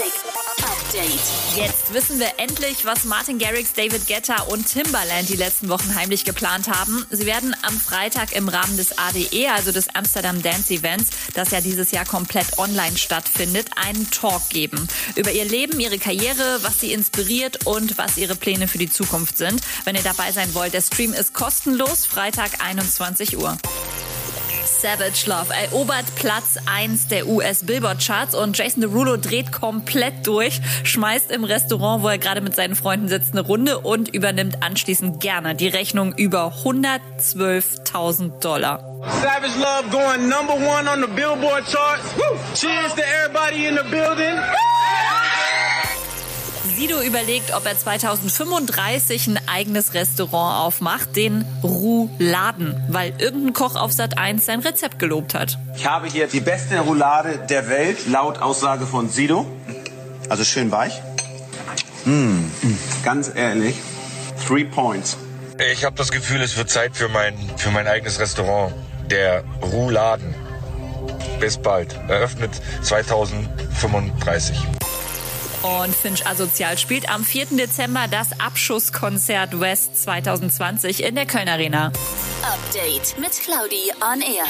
Classic Update. Jetzt wissen wir endlich, was Martin Garrix, David Guetta und Timbaland die letzten Wochen heimlich geplant haben. Sie werden am Freitag im Rahmen des ADE, also des Amsterdam Dance Events, das ja dieses Jahr komplett online stattfindet, einen Talk geben. Über ihr Leben, ihre Karriere, was sie inspiriert und was ihre Pläne für die Zukunft sind. Wenn ihr dabei sein wollt, der Stream ist kostenlos, Freitag 21 Uhr. Savage Love erobert Platz 1 der US Billboard Charts und Jason Derulo dreht komplett durch, schmeißt im Restaurant, wo er gerade mit seinen Freunden sitzt, eine Runde und übernimmt anschließend gerne die Rechnung über 112.000 Dollar. Savage Love going number one on the Billboard charts. Cheers to everybody in the building. Sido überlegt, ob er 2035 ein eigenes Restaurant aufmacht, den Rouladen, weil irgendein Koch auf Sat 1 sein Rezept gelobt hat. Ich habe hier die beste Roulade der Welt, laut Aussage von Sido. Also schön weich. Mm. Ganz ehrlich, three points. Ich habe das Gefühl, es wird Zeit für mein, für mein eigenes Restaurant, der Rouladen. Bis bald. Eröffnet 2035. Und Finch Asozial spielt am 4. Dezember das Abschusskonzert West 2020 in der Köln Arena. Update mit Claudi on Air.